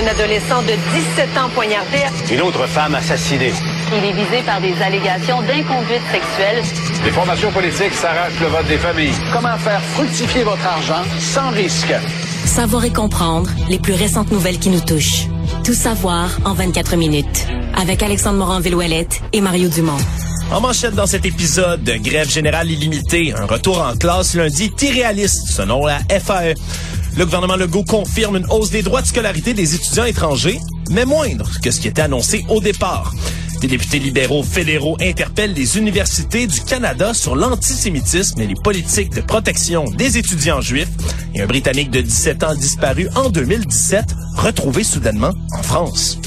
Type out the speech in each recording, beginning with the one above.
Un adolescent de 17 ans poignardé. Une autre femme assassinée. Il est visé par des allégations d'inconduite sexuelle. Les formations politiques s'arrachent le vote des familles. Comment faire fructifier votre argent sans risque? Savoir et comprendre les plus récentes nouvelles qui nous touchent. Tout savoir en 24 minutes. Avec Alexandre Morin-Villouellette et Mario Dumont. En manchette dans cet épisode de Grève générale illimitée, un retour en classe lundi irréaliste selon la FAE. Le gouvernement Legault confirme une hausse des droits de scolarité des étudiants étrangers, mais moindre que ce qui était annoncé au départ. Des députés libéraux fédéraux interpellent les universités du Canada sur l'antisémitisme et les politiques de protection des étudiants juifs. Et un Britannique de 17 ans disparu en 2017, retrouvé soudainement en France.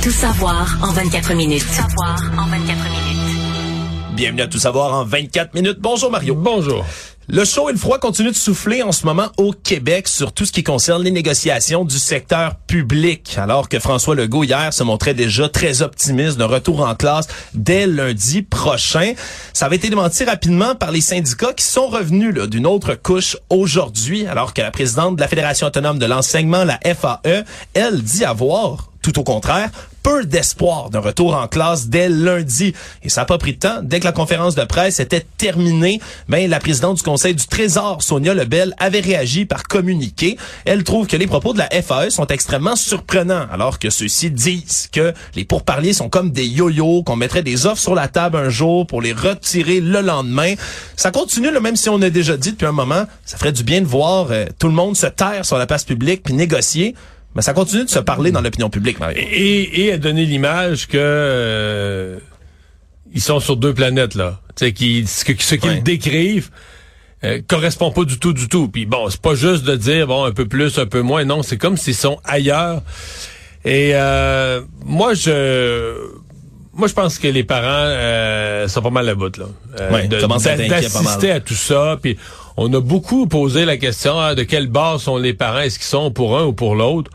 Tout savoir en 24 minutes. Tout savoir en 24 minutes. Bienvenue à Tout savoir en 24 minutes. Bonjour Mario. Bonjour. Le chaud et le froid continuent de souffler en ce moment au Québec sur tout ce qui concerne les négociations du secteur public, alors que François Legault hier se montrait déjà très optimiste d'un retour en classe dès lundi prochain. Ça avait été démenti rapidement par les syndicats qui sont revenus d'une autre couche aujourd'hui, alors que la présidente de la Fédération autonome de l'enseignement, la FAE, elle dit avoir tout au contraire, peu d'espoir d'un retour en classe dès lundi. Et ça n'a pas pris de temps. Dès que la conférence de presse était terminée, ben, la présidente du Conseil du Trésor, Sonia Lebel, avait réagi par communiqué. Elle trouve que les propos de la FAE sont extrêmement surprenants, alors que ceux-ci disent que les pourparlers sont comme des yo-yo, qu'on mettrait des offres sur la table un jour pour les retirer le lendemain. Ça continue, là, même si on a déjà dit depuis un moment, ça ferait du bien de voir euh, tout le monde se taire sur la place publique puis négocier. Mais ça continue de se parler dans l'opinion publique, Mario. Et, et à donner l'image que euh, ils sont sur deux planètes là. Tu sais, qui ce, ce qu'ils décrivent euh, correspond pas du tout, du tout. Puis bon, c'est pas juste de dire bon un peu plus, un peu moins. Non, c'est comme s'ils sont ailleurs. Et euh, moi, je moi, je pense que les parents euh, sont pas mal à bout là. Euh, ouais, d'assister à, tout ça. Puis on a beaucoup posé la question hein, de quelle base sont les parents? Est-ce qu'ils sont pour un ou pour l'autre?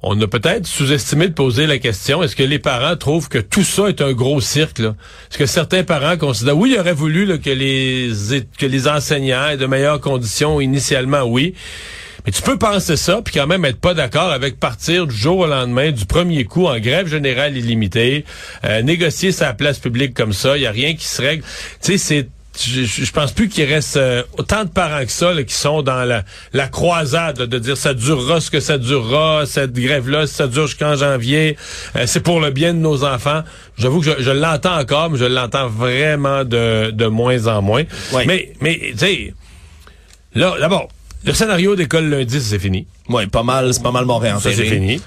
On a peut-être sous-estimé de poser la question, est-ce que les parents trouvent que tout ça est un gros cirque? Est-ce que certains parents considèrent, oui, ils auraient voulu que, les, que les enseignants aient de meilleures conditions initialement, oui. Mais tu peux penser ça, puis quand même être pas d'accord avec partir du jour au lendemain, du premier coup, en grève générale illimitée, euh, négocier sa place publique comme ça, il y a rien qui se règle. Tu sais, c'est je, je, pense plus qu'il reste euh, autant de parents que ça qui sont dans la, la croisade de dire ça durera ce que ça durera, cette grève-là, ça dure jusqu'en janvier, euh, c'est pour le bien de nos enfants. J'avoue que je, je l'entends encore, mais je l'entends vraiment de, de moins en moins. Mais, mais tu sais, là, d'abord, le scénario d'école lundi, c'est fini. Oui, pas mal, c'est pas mal mon Ça, c'est fini.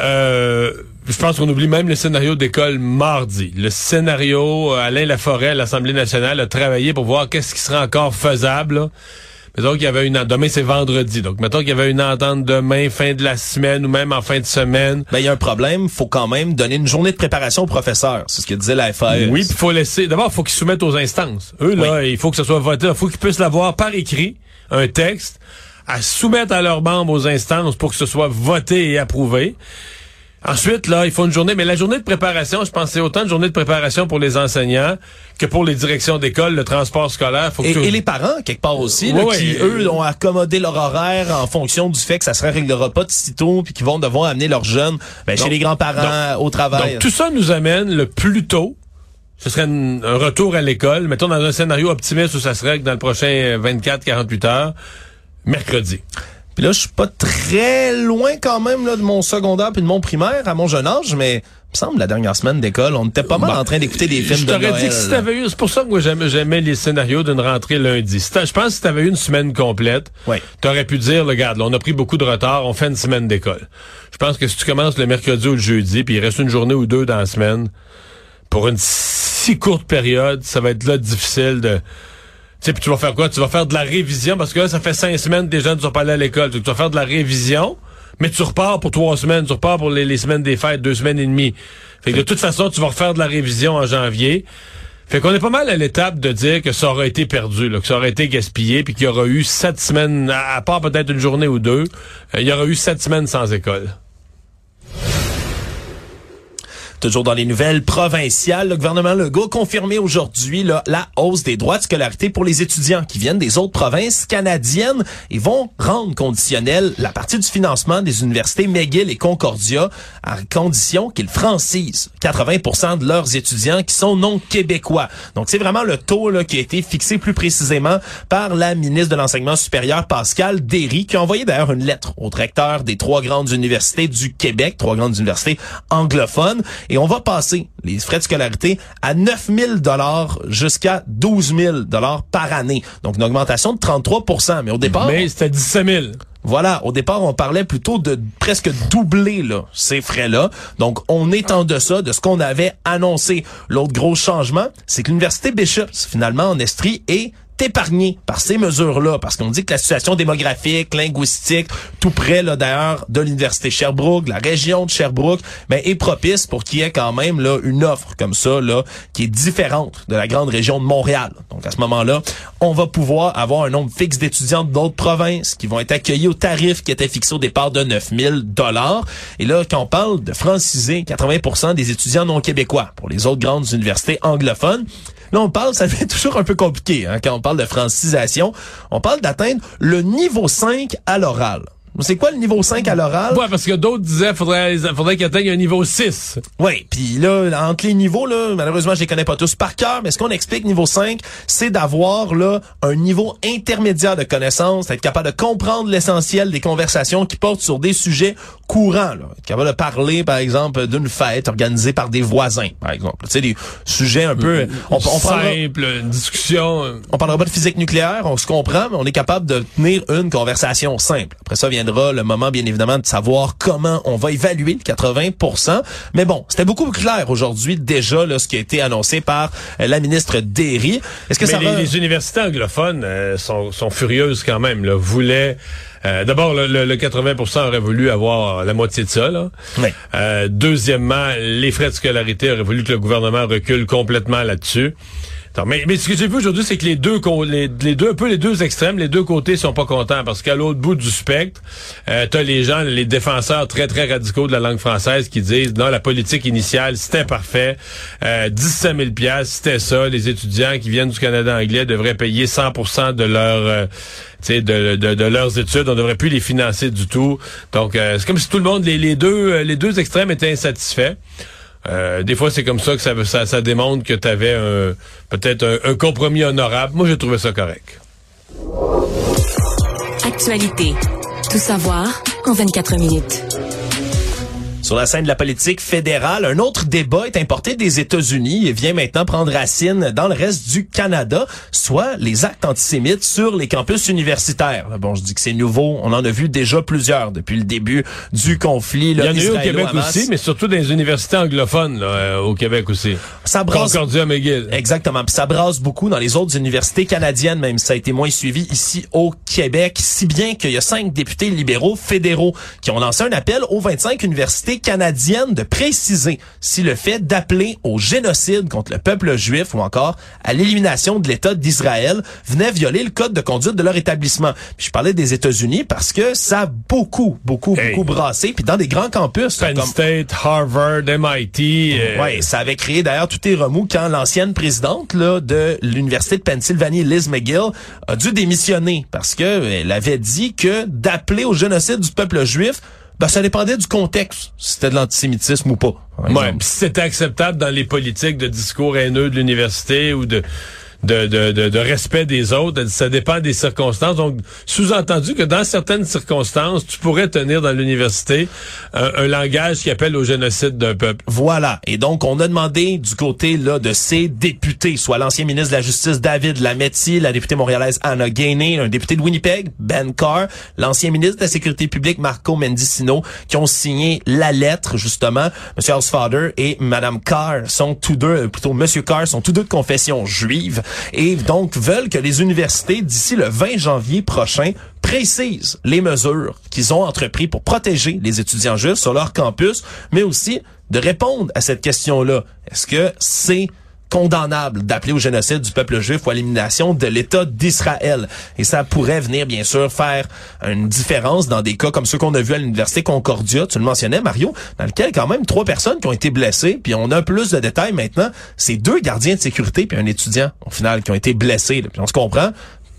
Euh, je pense qu'on oublie même le scénario d'école mardi. Le scénario, euh, Alain Laforêt à l'Assemblée nationale a travaillé pour voir qu'est-ce qui serait encore faisable. Mettons qu'il y avait une demain c'est vendredi. Donc mettons qu'il y avait une entente demain fin de la semaine ou même en fin de semaine. Ben il y a un problème, faut quand même donner une journée de préparation aux professeurs, c'est ce que disait la FAE. Oui, il faut laisser d'abord faut qu'ils soumettent aux instances. Eux là, il faut que ce soit voté, il faut qu'ils puissent l'avoir par écrit, un texte à soumettre à leurs membres aux instances pour que ce soit voté et approuvé. Ensuite, là, il faut une journée, mais la journée de préparation, je pense c'est autant de journée de préparation pour les enseignants que pour les directions d'école, le transport scolaire. Faut et, et, les parents, quelque part aussi, qui, eux, ont accommodé leur horaire en fonction du fait que ça se réglera pas de sitôt, puis qu'ils vont devoir amener leurs jeunes ben, chez les grands-parents au travail. Donc, tout ça nous amène le plus tôt ce serait un retour à l'école, mettons dans un scénario optimiste où ça serait que dans le prochain 24-48 heures, mercredi. Puis là, je suis pas très loin quand même là, de mon secondaire puis de mon primaire à mon jeune âge, mais il me semble la dernière semaine d'école, on était pas mal en train d'écouter des films je de Noël. dit que si t'avais eu, c'est pour ça que moi j'aimais, les scénarios d'une rentrée lundi. je pense que si t'avais eu une semaine complète, ouais. t'aurais pu dire, regarde, là, on a pris beaucoup de retard, on fait une semaine d'école. Je pense que si tu commences le mercredi ou le jeudi, puis il reste une journée ou deux dans la semaine, pour une si courte période, ça va être là difficile de sais, puis tu vas faire quoi? Tu vas faire de la révision, parce que là, ça fait cinq semaines que les jeunes ne sont pas allés à l'école. Tu vas faire de la révision, mais tu repars pour trois semaines. Tu repars pour les, semaines des fêtes, deux semaines et demie. Fait que de toute façon, tu vas refaire de la révision en janvier. Fait qu'on est pas mal à l'étape de dire que ça aurait été perdu, là, que ça aurait été gaspillé, puis qu'il y aura eu sept semaines, à, part peut-être une journée ou deux, euh, il y aura eu sept semaines sans école. Toujours dans les nouvelles provinciales, le gouvernement Legault a confirmé aujourd'hui la hausse des droits de scolarité pour les étudiants qui viennent des autres provinces canadiennes et vont rendre conditionnel la partie du financement des universités McGill et Concordia à condition qu'ils francisent 80% de leurs étudiants qui sont non québécois. Donc c'est vraiment le taux là, qui a été fixé plus précisément par la ministre de l'enseignement supérieur Pascal Derry qui a envoyé d'ailleurs une lettre au directeur des trois grandes universités du Québec, trois grandes universités anglophones et on va passer les frais de scolarité à 9 000 dollars jusqu'à 12 000 dollars par année. Donc une augmentation de 33% mais au départ Mais c'était 17 000. Voilà, au départ, on parlait plutôt de presque doubler là, ces frais-là. Donc, on est en deçà de ce qu'on avait annoncé. L'autre gros changement, c'est que l'Université Bishops, finalement, en Estrie, est épargné par ces mesures-là, parce qu'on dit que la situation démographique, linguistique, tout près là d'ailleurs de l'université Sherbrooke, la région de Sherbrooke, ben, est propice pour qu'il y ait quand même là une offre comme ça là qui est différente de la grande région de Montréal. Donc à ce moment-là, on va pouvoir avoir un nombre fixe d'étudiants d'autres provinces qui vont être accueillis au tarif qui était fixé au départ de 9000 dollars. Et là, quand on parle de franciser 80% des étudiants non québécois pour les autres grandes universités anglophones, Là, on parle, ça devient toujours un peu compliqué hein, quand on parle de francisation. On parle d'atteindre le niveau 5 à l'oral. C'est quoi le niveau 5 à l'oral? Ouais, parce que d'autres disaient faudrait faudrait qu'il atteigne un niveau 6. Oui, puis là entre les niveaux là, malheureusement, je les connais pas tous par cœur, mais ce qu'on explique niveau 5, c'est d'avoir là un niveau intermédiaire de connaissance, d'être capable de comprendre l'essentiel des conversations qui portent sur des sujets courants là, être capable de parler par exemple d'une fête organisée par des voisins, par exemple. Tu sais des sujets un peu on, on simple, une discussion. Euh. On parlera pas de physique nucléaire, on se comprend, mais on est capable de tenir une conversation simple. Après ça vient le moment, bien évidemment, de savoir comment on va évaluer le 80 Mais bon, c'était beaucoup plus clair aujourd'hui déjà là, ce qui a été annoncé par euh, la ministre Derry. Est-ce que ça les, les universités anglophones euh, sont, sont furieuses quand même. Là, voulaient euh, D'abord, le, le, 80% aurait voulu avoir la moitié de ça. Là. deuxièmement, les frais de scolarité auraient voulu que le gouvernement recule complètement là-dessus mais, mais ce que j'ai vu aujourd'hui, c'est que les deux, les, deux, un peu les deux extrêmes, les deux côtés sont pas contents parce qu'à l'autre bout du spectre, euh, t'as les gens, les défenseurs très très radicaux de la langue française qui disent non, la politique initiale c'était parfait, euh, 17 000 pièces c'était ça, les étudiants qui viennent du Canada anglais devraient payer 100% de leur euh, de, de, de, leurs études, on devrait plus les financer du tout. Donc euh, c'est comme si tout le monde, les, les deux, euh, les deux extrêmes étaient insatisfaits. Euh, des fois, c'est comme ça que ça, ça, démontre que tu avais peut-être un, un compromis honorable. Moi, j'ai trouvé ça correct. Actualité. Tout savoir en 24 minutes. Sur la scène de la politique fédérale, un autre débat est importé des États-Unis et vient maintenant prendre racine dans le reste du Canada, soit les actes antisémites sur les campus universitaires. Bon, je dis que c'est nouveau, on en a vu déjà plusieurs depuis le début du conflit. Là, Il y en a eu au Québec aussi, mais surtout dans les universités anglophones là, euh, au Québec aussi. Ça brasse. Concordia McGill. Exactement. Puis ça brasse beaucoup dans les autres universités canadiennes, même si ça a été moins suivi ici au Québec, si bien qu'il y a cinq députés libéraux fédéraux qui ont lancé un appel aux 25 universités canadienne de préciser si le fait d'appeler au génocide contre le peuple juif ou encore à l'élimination de l'État d'Israël venait violer le code de conduite de leur établissement. Puis je parlais des États-Unis parce que ça a beaucoup, beaucoup, beaucoup brassé. Puis dans des grands campus. Penn State, Harvard, MIT. Euh... Ouais, ça avait créé d'ailleurs tout est remous quand l'ancienne présidente là, de l'Université de Pennsylvanie, Liz McGill, a dû démissionner parce que elle avait dit que d'appeler au génocide du peuple juif ben, ça dépendait du contexte, si c'était de l'antisémitisme ou pas. Ouais, si c'était acceptable dans les politiques de discours haineux de l'université ou de de, respect des autres. Ça dépend des circonstances. Donc, sous-entendu que dans certaines circonstances, tu pourrais tenir dans l'université un, langage qui appelle au génocide d'un peuple. Voilà. Et donc, on a demandé du côté là de ces députés, soit l'ancien ministre de la Justice David Lametti, la députée montréalaise Anna Gainey, un député de Winnipeg, Ben Carr, l'ancien ministre de la Sécurité publique Marco Mendicino, qui ont signé la lettre, justement. M. Housefather et Mme Carr sont tous deux, euh, plutôt M. Carr sont tous deux de confession juive et donc veulent que les universités, d'ici le 20 janvier prochain, précisent les mesures qu'ils ont entreprises pour protéger les étudiants juifs sur leur campus, mais aussi de répondre à cette question-là. Est-ce que c'est condamnable d'appeler au génocide du peuple juif ou à l'élimination de l'État d'Israël. Et ça pourrait venir, bien sûr, faire une différence dans des cas comme ceux qu'on a vus à l'Université Concordia, tu le mentionnais, Mario, dans lequel quand même trois personnes qui ont été blessées, puis on a plus de détails maintenant, c'est deux gardiens de sécurité puis un étudiant, au final, qui ont été blessés. Puis on se comprend,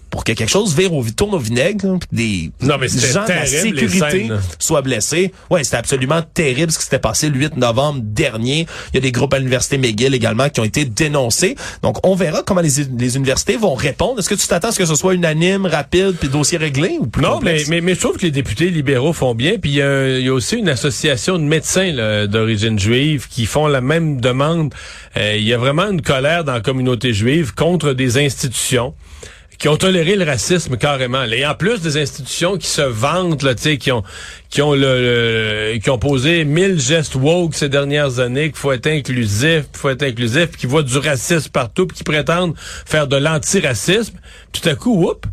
pour que quelque chose vire au, tourne au vinaigre, des non, mais gens de la sécurité soient blessés. Ouais, c'était absolument terrible ce qui s'était passé le 8 novembre dernier. Il y a des groupes à l'université McGill également qui ont été dénoncés. Donc, on verra comment les, les universités vont répondre. Est-ce que tu t'attends à ce que ce soit unanime, rapide, puis dossier réglé ou plus Non, mais, mais, mais, je trouve que les députés libéraux font bien. Puis il y, a, aussi une association de médecins d'origine juive qui font la même demande. Euh, il y a vraiment une colère dans la communauté juive contre des institutions qui ont toléré le racisme carrément. Et en plus des institutions qui se vantent, là, qui ont qui ont qui ont posé mille gestes woke ces dernières années, qu'il faut être inclusif, qu'il faut être inclusif, qui voient du racisme partout, puis qui prétendent faire de l'antiracisme. Tout à coup, whoop,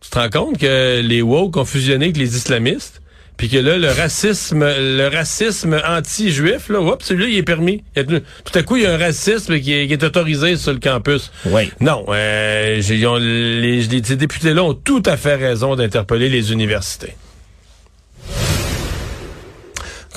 tu te rends compte que les woke ont fusionné avec les islamistes? Puis que là, le racisme, le racisme anti-juif, là, hop, celui-là, il est permis. tout à coup, il y a un racisme qui est, autorisé sur le campus. Oui. Non, euh, les, les députés-là ont tout à fait raison d'interpeller les universités.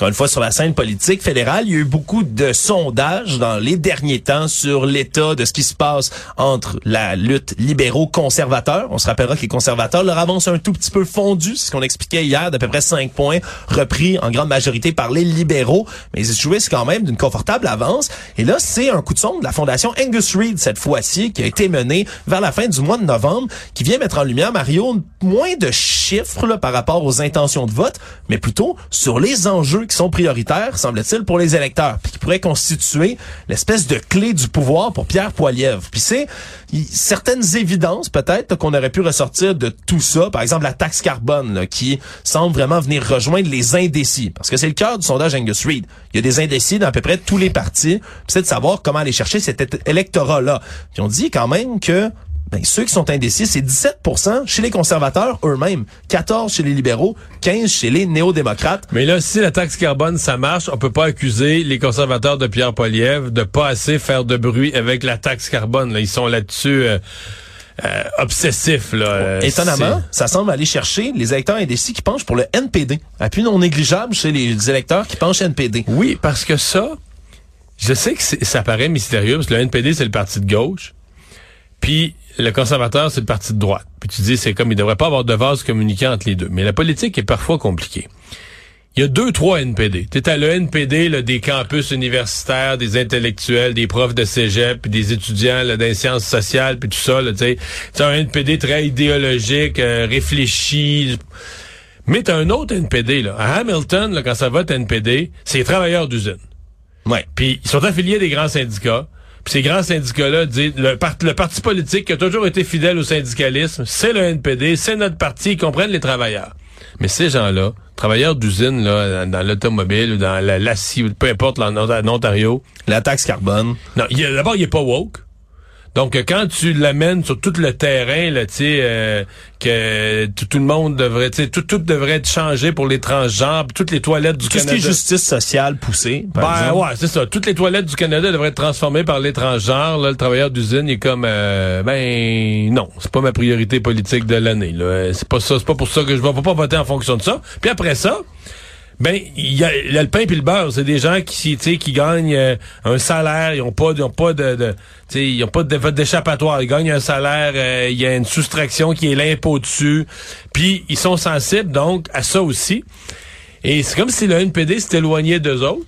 Encore une fois, sur la scène politique fédérale, il y a eu beaucoup de sondages dans les derniers temps sur l'état de ce qui se passe entre la lutte libéraux-conservateurs. On se rappellera que les conservateurs leur avance un tout petit peu fondu, ce qu'on expliquait hier, d'à peu près 5 points, repris en grande majorité par les libéraux. Mais ils jouissent quand même d'une confortable avance. Et là, c'est un coup de sonde de la fondation Angus Reid, cette fois-ci, qui a été menée vers la fin du mois de novembre, qui vient mettre en lumière, Mario, moins de chiffres là, par rapport aux intentions de vote, mais plutôt sur les enjeux qui sont prioritaires, semble-t-il, pour les électeurs, puis qui pourraient constituer l'espèce de clé du pouvoir pour Pierre Poilievre. Puis c'est certaines évidences peut-être qu'on aurait pu ressortir de tout ça, par exemple la taxe carbone qui semble vraiment venir rejoindre les indécis, parce que c'est le cœur du sondage Angus Reid. Il y a des indécis dans à peu près tous les partis, c'est de savoir comment aller chercher cet électorat-là. Puis on dit quand même que ben, ceux qui sont indécis, c'est 17% chez les conservateurs eux-mêmes, 14 chez les libéraux, 15 chez les néo-démocrates. Mais là, si la taxe carbone, ça marche, on peut pas accuser les conservateurs de Pierre Poilievre de pas assez faire de bruit avec la taxe carbone. Là. Ils sont là-dessus... Euh, euh, obsessifs. Là, euh, Étonnamment, ça semble aller chercher les électeurs indécis qui penchent pour le NPD. Appui non négligeable chez les électeurs qui penchent NPD. Oui, parce que ça, je sais que ça paraît mystérieux, parce que le NPD, c'est le parti de gauche. Puis le conservateur, c'est le parti de droite. Puis tu dis, c'est comme, il devrait pas avoir de vase communiquant entre les deux. Mais la politique est parfois compliquée. Il y a deux, trois NPD. Tu à le NPD là, des campus universitaires, des intellectuels, des profs de cégep, puis des étudiants là, sciences sociales, puis tout ça. Tu sais, un NPD très idéologique, euh, réfléchi. Mais t'as un autre NPD. Là. À Hamilton, là, quand ça vote NPD, c'est les travailleurs d'usine. Ouais. Puis ils sont affiliés des grands syndicats. Puis ces grands syndicats-là disent le, le parti politique qui a toujours été fidèle au syndicalisme, c'est le NPD, c'est notre parti, ils comprennent les travailleurs. Mais ces gens-là, travailleurs d'usine là, dans l'automobile ou dans l'acier, peu importe en, en Ontario. La taxe carbone. Non, d'abord, il est pas woke. Donc, quand tu l'amènes sur tout le terrain, là, tu sais, euh, que tout, le monde devrait, tu sais, tout, tout devrait être changé pour les transgenres, toutes les toilettes du Canada. Tout ce qui est justice sociale poussée, par ben, ouais, c'est ça. Toutes les toilettes du Canada devraient être transformées par les transgenres. Là, le travailleur d'usine est comme, euh, ben, non, c'est pas ma priorité politique de l'année. Là, c'est pas ça, c'est pas pour ça que je vais pas voter en fonction de ça. Puis après ça. Ben, il y, a, le pain puis le beurre. C'est des gens qui, qui gagnent euh, un salaire, ils ont pas, ils ont pas de, de ils ont pas d'échappatoire. Ils gagnent un salaire, euh, il y a une soustraction qui est l'impôt dessus. Puis ils sont sensibles donc à ça aussi. Et c'est comme si le NPD s'est éloigné d'eux autres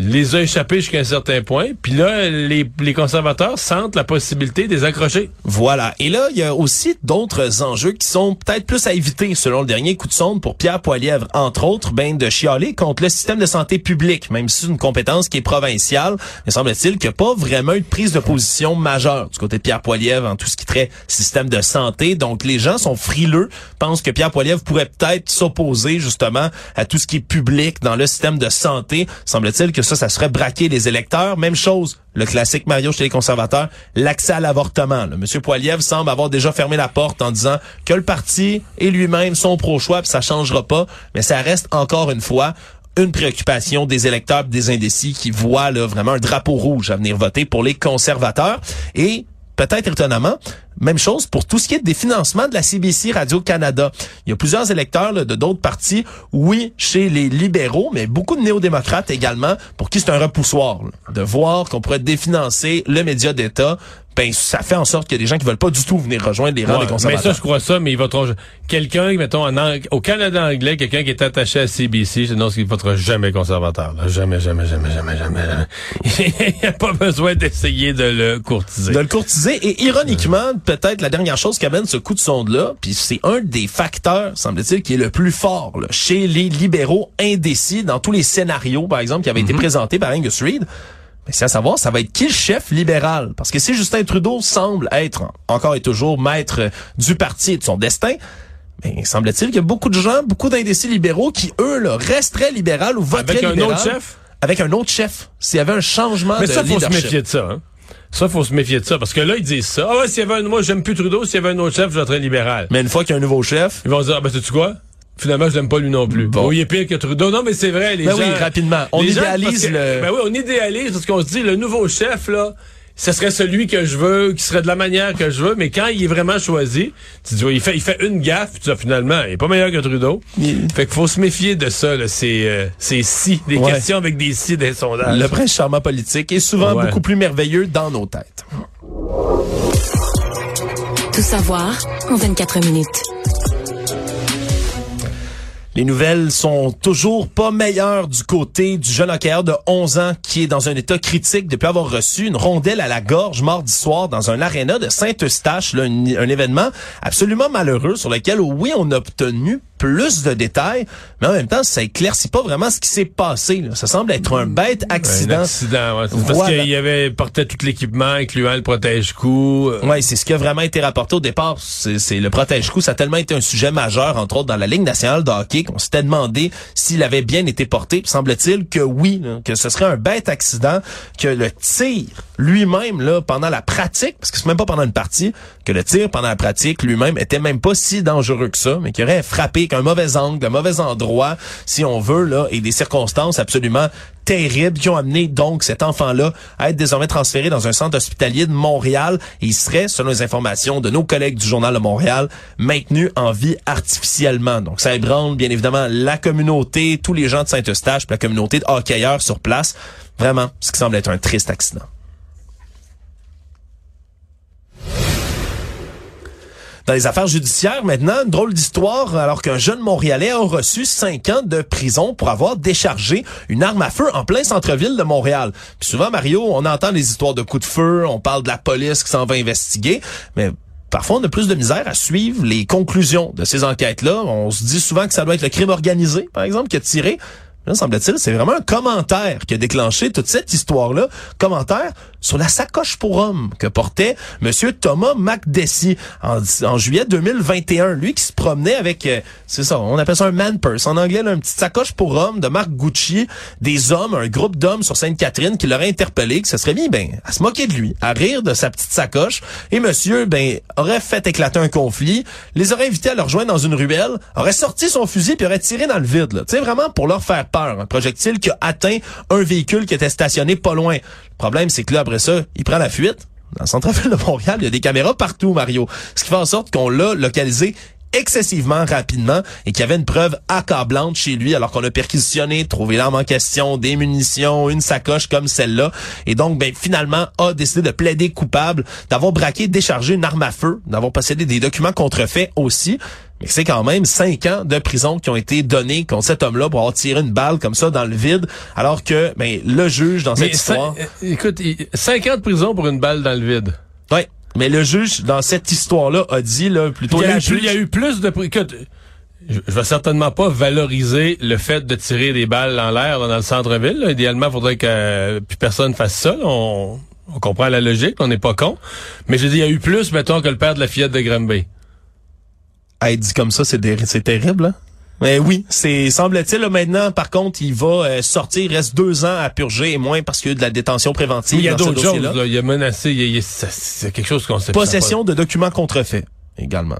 les a échappés jusqu'à un certain point. Puis là, les, conservateurs sentent la possibilité de les. Voilà. Et là, il y a aussi d'autres enjeux qui sont peut-être plus à éviter, selon le dernier coup de sonde pour Pierre Poilièvre, entre autres, ben de chialer contre le système de santé publique, même si c'est une compétence qui est provinciale. Mais semble-t-il qu'il n'y a pas vraiment eu de prise de position majeure du côté de Pierre Poilièvre en tout ce qui traite système de santé. Donc, les gens sont frileux, pensent que Pierre Poilièvre pourrait peut-être s'opposer justement à tout ce qui est public dans le système de santé. Ça, ça serait braquer les électeurs. Même chose, le classique Mario chez les conservateurs, l'accès à l'avortement. Monsieur Poiliev semble avoir déjà fermé la porte en disant que le parti et lui-même sont pro-choix, puis ça changera pas. Mais ça reste encore une fois une préoccupation des électeurs des indécis qui voient là, vraiment un drapeau rouge à venir voter pour les conservateurs. Et peut-être étonnamment, même chose pour tout ce qui est des financements de la CBC Radio-Canada. Il y a plusieurs électeurs là, de d'autres partis, oui, chez les libéraux, mais beaucoup de néo-démocrates également, pour qui c'est un repoussoir là, de voir qu'on pourrait définancer le média d'État ben ça fait en sorte qu'il y a des gens qui veulent pas du tout venir rejoindre les rangs Ouais, des conservateurs. Mais ça, je crois ça, mais il votera quelqu'un, mettons, en ang- au Canada anglais, quelqu'un qui est attaché à CBC, je pense qu'il votera jamais conservateur. là. Jamais, jamais, jamais, jamais, jamais. jamais. il n'y a pas besoin d'essayer de le courtiser. de le courtiser. Et ironiquement, peut-être la dernière chose qui amène ce coup de sonde-là, puis c'est un des facteurs, semble-t-il, qui est le plus fort là, chez les libéraux indécis dans tous les scénarios, par exemple, qui avaient été présentés par Angus Reid. Mais c'est à savoir, ça va être qui le chef libéral? Parce que si Justin Trudeau semble être encore et toujours maître du parti et de son destin, mais semble-t-il qu'il y a beaucoup de gens, beaucoup d'indécis libéraux qui, eux, là, resteraient libéral ou voteraient Avec un autre chef? Avec un autre chef. S'il y avait un changement Mais de ça, faut se leadership. méfier de ça. Hein? Ça, faut se méfier de ça. Parce que là, ils disent ça. Ah ouais, s'il y avait un, moi, j'aime plus Trudeau. S'il y avait un autre chef, je voterais libéral. Mais une fois qu'il y a un nouveau chef, Ils vont dire, ah, ben, sais-tu quoi? Finalement, je l'aime pas lui non plus. Bon. Oh, il est pire que Trudeau. Non, mais c'est vrai, les Ben gens. oui, rapidement. On gens, idéalise que- le- Ben oui, on idéalise parce qu'on se dit, le nouveau chef, là, ce serait celui que je veux, qui serait de la manière que je veux, mais quand il est vraiment choisi, tu dis, ouais, il fait, il fait une gaffe, puis tu dis, finalement, il est pas meilleur que Trudeau. Il- Fait qu'il faut se méfier de ça, là, c'est, euh, si, des Ouais. questions avec des si des sondages. Le prince charmant politique est souvent Ouais. beaucoup plus merveilleux dans nos têtes. Tout savoir en 24 minutes. Les nouvelles sont toujours pas meilleures du côté du jeune hockeyeur de 11 ans qui est dans un état critique depuis avoir reçu une rondelle à la gorge mardi soir dans un aréna de Saint-Eustache, un événement absolument malheureux sur lequel, oui, on a obtenu plus de détails, mais en même temps, ça éclaircit pas vraiment ce qui s'est passé. là. Ça semble être un bête accident. Un accident, ouais. Parce qu'il y avait porté tout l'équipement, incluant le protège-cou. euh, Oui, c'est ce qui a vraiment été rapporté au départ. C'est c'est le protège-coup. Ça a tellement été un sujet majeur, entre autres, dans la Ligue nationale de hockey, qu'on s'était demandé s'il avait bien été porté. Puis Semble-t-il que oui, là, que ce serait un bête accident, que le tir lui-même, là, pendant la pratique, parce que c'est même pas pendant une partie, que le tir pendant la pratique lui-même était même pas si dangereux que ça, mais qu'il aurait frappé qu'un mauvais angle, un mauvais endroit, si on veut, là, et des circonstances absolument terribles qui ont amené donc cet enfant-là à être désormais transféré dans un centre hospitalier de Montréal et il serait, selon les informations de nos collègues du Journal de Montréal, maintenu en vie artificiellement. Donc ça ébranle bien évidemment la communauté, tous les gens de Saint-Eustache, la communauté de hockeyeurs sur place. Vraiment, ce qui semble être un triste accident. Dans les affaires judiciaires, maintenant, une drôle d'histoire, alors qu'un jeune Montréalais a reçu cinq ans de prison pour avoir déchargé une arme à feu en plein centre-ville de Montréal. Puis souvent, Mario, on entend des histoires de coups de feu, on parle de la police qui s'en va investiguer, mais parfois on a plus de misère à suivre les conclusions de ces enquêtes-là. On se dit souvent que ça doit être le crime organisé, par exemple, qui a tiré. Là, semble-t-il, c'est vraiment un commentaire qui a déclenché toute cette histoire-là. Commentaire sur la sacoche pour homme que portait Monsieur Thomas McDessie en, juillet 2021. Lui qui se promenait avec, euh, c'est ça, on appelle ça un man purse. En anglais, là, une petite sacoche pour homme de marque Gucci. Des hommes, un groupe d'hommes sur Sainte-Catherine qui l'auraient interpellé, que ce serait mis, ben, à se moquer de lui, à rire de sa petite sacoche. Et monsieur, ben, aurait fait éclater un conflit, les aurait invités à le rejoindre dans une ruelle, aurait sorti son fusil puis aurait tiré dans le vide. Tu sais, vraiment pour leur faire peur. Un projectile qui a atteint un véhicule qui était stationné pas loin. Problème, c'est que là, après ça, il prend la fuite. Dans le centre-ville de Montréal, il y a des caméras partout, Mario. Ce qui fait en sorte qu'on l'a localisé excessivement rapidement et qu'il y avait une preuve accablante chez lui alors qu'on a perquisitionné, trouvé l'arme en question, des munitions, une sacoche comme celle-là et donc ben finalement a décidé de plaider coupable d'avoir braqué, déchargé une arme à feu, d'avoir possédé des documents contrefaits aussi. Mais c'est quand même cinq ans de prison qui ont été donnés contre cet homme-là pour avoir tiré une balle comme ça dans le vide, alors que ben, le juge dans cette Mais histoire... euh, écoute, cinq ans de prison pour une balle dans le vide. Ouais, mais le juge dans cette histoire-là a dit là plutôt Il y, a la eu, plus- il y a eu plus de... Écoute, je, vais certainement pas valoriser le fait de tirer des balles en l'air dans le centre-ville. là. Idéalement, il faudrait que euh, plus personne fasse ça. là. On, on comprend la logique, on n'est pas con. Mais je dis, il y a eu plus, mettons, que le père de la fillette de Granby. Hey, dit comme ça, c'est terrible. Hein? Mais oui, c'est semble-t-il là, maintenant. Par contre, il va euh, sortir. Il reste deux ans à purger et moins parce qu'il y a eu de la détention préventive. Il y a d'autres choses. Là. Il a menacé. il y a- ça- C'est quelque chose qu'on sait Possession de documents contrefaits également.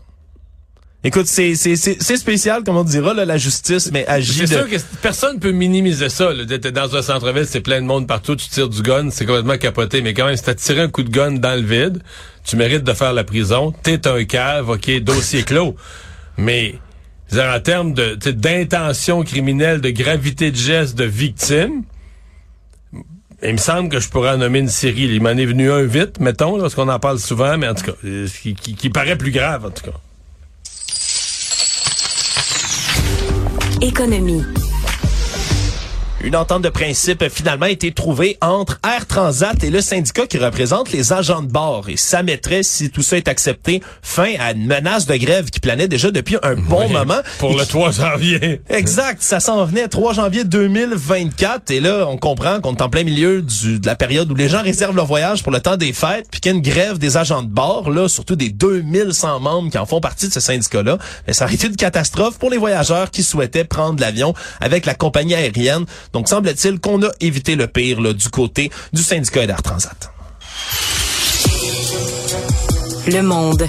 Écoute, c'est c'est c'est spécial, comme on dira, là, la justice, mais agit C'est de... sûr que personne peut minimiser ça. T'es dans un centre-ville, c'est plein de monde partout, tu tires du gun, c'est complètement capoté. Mais quand même, si t'as tiré un coup de gun dans le vide, tu mérites de faire la prison. T'es un cave, ok, dossier clos. Mais en termes de d'intention criminelle, de gravité de geste, de victime, il me semble que je pourrais en nommer une série. Il m'en est venu un vite, mettons, là, parce qu'on en parle souvent, mais en tout cas, euh, qui, qui- qui paraît plus grave, en tout cas. Économie. Une entente de principe a finalement été trouvée entre Air Transat et le syndicat qui représente les agents de bord. Et ça mettrait, si tout ça est accepté, fin à une menace de grève qui planait déjà depuis un bon Oui, moment. Pour Et le qui- 3 janvier. Exact, ça s'en venait 3 janvier 2024 et là on comprend qu'on est en plein milieu du, de la période où les gens réservent leur voyage pour le temps des fêtes puis qu'il y a une grève des agents de bord là, surtout des 2100 membres qui en font partie de ce syndicat-là. Mais ça aurait été une catastrophe pour les voyageurs qui souhaitaient prendre l'avion avec la compagnie aérienne. Donc semble-t-il qu'on a évité le pire là, du côté du syndicat d'Air Transat. Le monde.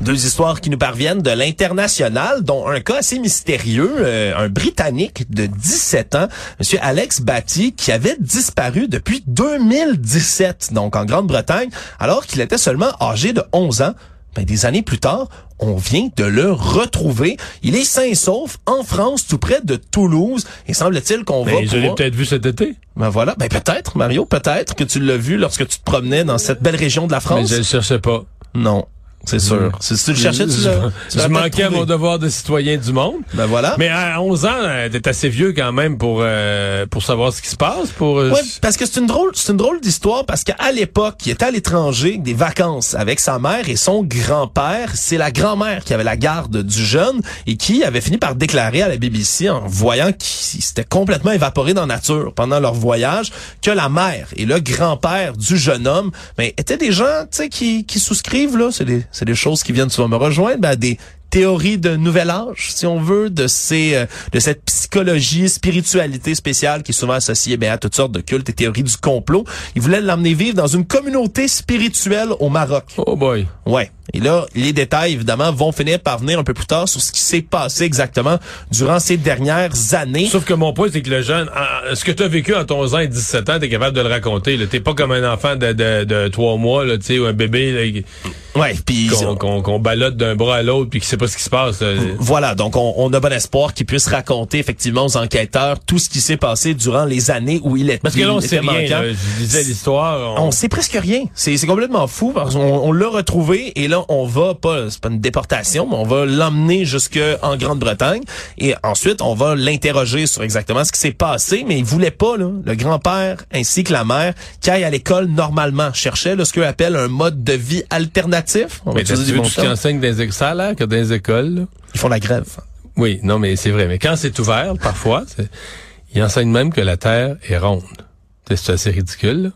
Deux histoires qui nous parviennent de l'international, dont un cas assez mystérieux, euh, un Britannique de 17 ans, Monsieur Alex Batty, qui avait disparu depuis 2017, donc en Grande-Bretagne, alors qu'il était seulement âgé de 11 ans. Ben, des années plus tard, on vient de le retrouver. Il est sain et sauf en France, tout près de Toulouse. Et semble-t-il qu'on va Mais je l'ai pouvoir... peut-être vu cet été. Ben voilà, ben peut-être, Mario, peut-être que tu l'as vu lorsque tu te promenais dans cette belle région de la Mais France. je le cherchais pas. Non, c'est sûr. Si tu le cherchais, tu Je, manquais à mon devoir de citoyen du monde. Ben voilà. Mais à 11 ans, euh, t'es assez vieux quand même pour euh, pour savoir ce qui se passe. Pour euh, Ouais, parce que c'est une drôle, c'est une drôle d'histoire parce qu'à l'époque, il était à l'étranger des vacances avec sa mère et son grand-père. C'est la grand-mère qui avait la garde du jeune et qui avait fini par déclarer à la BBC en voyant qu'il s'était complètement évaporé dans la nature pendant leur voyage que la mère et le grand-père du jeune homme, ben, étaient des gens, tu sais, qui, qui souscrivent là. C'est des, c'est des choses qui viennent souvent me rejoindre, ben, des théorie de nouvel âge, si on veut, de ces euh, de cette psychologie, spiritualité spéciale qui est souvent associée ben, à toutes sortes de cultes et théories du complot. Il voulait l'emmener vivre dans une communauté spirituelle au Maroc. Oh boy. Ouais. Et là, les détails, évidemment, vont finir par venir un peu plus tard sur ce qui s'est passé exactement durant ces dernières années. Sauf que mon point, c'est que le jeune, en- ce que tu as vécu en ton 11 ans et 17 ans, t'es capable de le raconter. T'es pas comme un enfant de, de, de 3 mois, là, tu sais, ou un bébé là, Ouais, qu'on qu'on qu'on ballotte d'un bras à l'autre puis qui sait pas ce qui se passe. là. Voilà, donc on, on a bon espoir qu'il puisse raconter effectivement aux enquêteurs tout ce qui s'est passé durant les années où il était Parce que là, on sait rien. là. Je disais l'histoire. On sait presque rien. C'est complètement fou parce qu'on on l'a retrouvé et là on va pas c'est pas une déportation mais on va l'emmener jusque en Grande-Bretagne et ensuite on va l'interroger sur exactement ce qui s'est passé mais il voulait pas là, le grand-père ainsi que la mère qui aille à l'école normalement cherchait là, ce qu'on appelle un mode de vie alternatif. On va Mais tu des veux bons tout ce qui termes. enseigne dans les écoles, ça a l'air que dans les écoles, là, Ils font la grève. Oui, non, mais c'est vrai. Mais quand c'est ouvert, parfois, ils enseignent même que la Terre est ronde. C'est assez ridicule. là.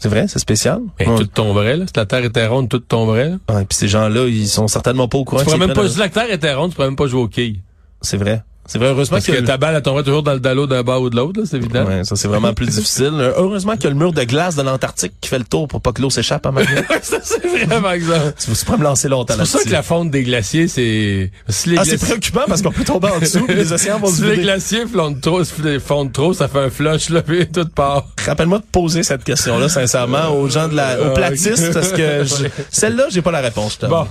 C'est vrai, c'est spécial. Mais Ouais. tout tomberait, là. Si la Terre était ronde, tout tomberait. là. Ouais, puis ces gens-là, ils sont certainement pas au courant. Tu pourrais même pas, si la Terre était ronde, tu pourrais même pas jouer au quilles. C'est vrai. C'est vrai. Heureusement Parce qu'il y que le- ta balle, elle tomberait toujours dans le dallo d'un bas ou de l'autre, là, c'est évident. Ouais, ça c'est vraiment plus difficile. Euh, Heureusement qu'il y a le mur de glace de l'Antarctique qui fait le tour pour pas que l'eau s'échappe à ma ça, c'est vrai, par exemple. tu vas pas me lancer longtemps C'est pour ça que la fonte des glaciers, c'est... Si les Ah, c'est préoccupant parce qu'on peut tomber en dessous les océans vont si se les vider. glaciers fondent trop, fondent trop, ça fait un flush, là, puis tout part. Rappelle-moi de poser cette question-là, sincèrement, aux gens de la, aux ok. platistes, parce que je- celle-là, j'ai pas la réponse. je. Bon.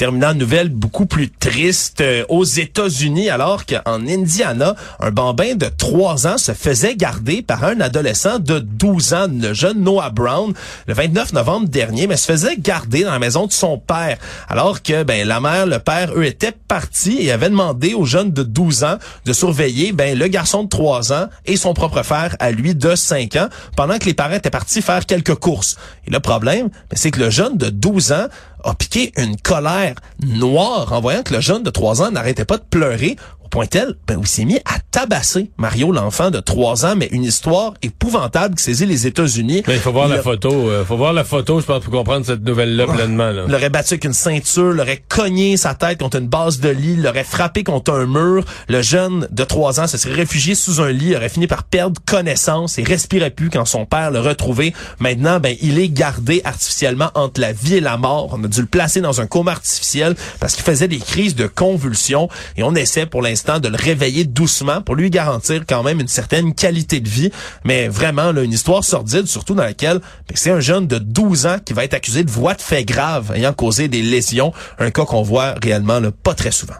Terminant, nouvelle beaucoup plus triste euh, aux États-Unis, alors qu'en Indiana, un bambin de 3 ans se faisait garder par un adolescent de 12 ans, le jeune Noah Brown, le 29 novembre dernier, mais se faisait garder dans la maison de son père, alors que ben la mère, le père, eux étaient partis et avaient demandé au jeune de 12 ans de surveiller ben le garçon de 3 ans et son propre frère à lui de 5 ans, pendant que les parents étaient partis faire quelques courses. Et le problème, ben, c'est que le jeune de 12 ans a piqué une colère noire en voyant que le jeune de 3 ans n'arrêtait pas de pleurer au point tel ben, où il s'est mis à tabasser Mario, l'enfant de 3 ans, mais une histoire épouvantable qui saisit les États-Unis. Il faut voir la photo. Il faut voir la photo, je pense, pour comprendre cette nouvelle-là pleinement. Là. L'aurait battu avec une ceinture, l'aurait cogné sa tête contre une base de lit, l'aurait frappé contre un mur. Le jeune de 3 ans se serait réfugié sous un lit, aurait fini par perdre connaissance et respirait plus quand son père le retrouvait. Maintenant, ben, il est gardé artificiellement entre la vie et la mort. On a dû le placer dans un coma artificiel parce qu'il faisait des crises de convulsions et on essaie pour l'instant de le réveiller doucement pour lui garantir quand même une certaine qualité de vie. Mais vraiment, là, une histoire sordide, surtout dans laquelle ben, c'est un jeune de 12 ans qui va être accusé de voies de fait grave ayant causé des lésions. Un cas qu'on voit réellement pas très souvent.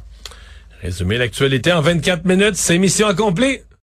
Résumer l'actualité en 24 minutes, c'est mission accomplie.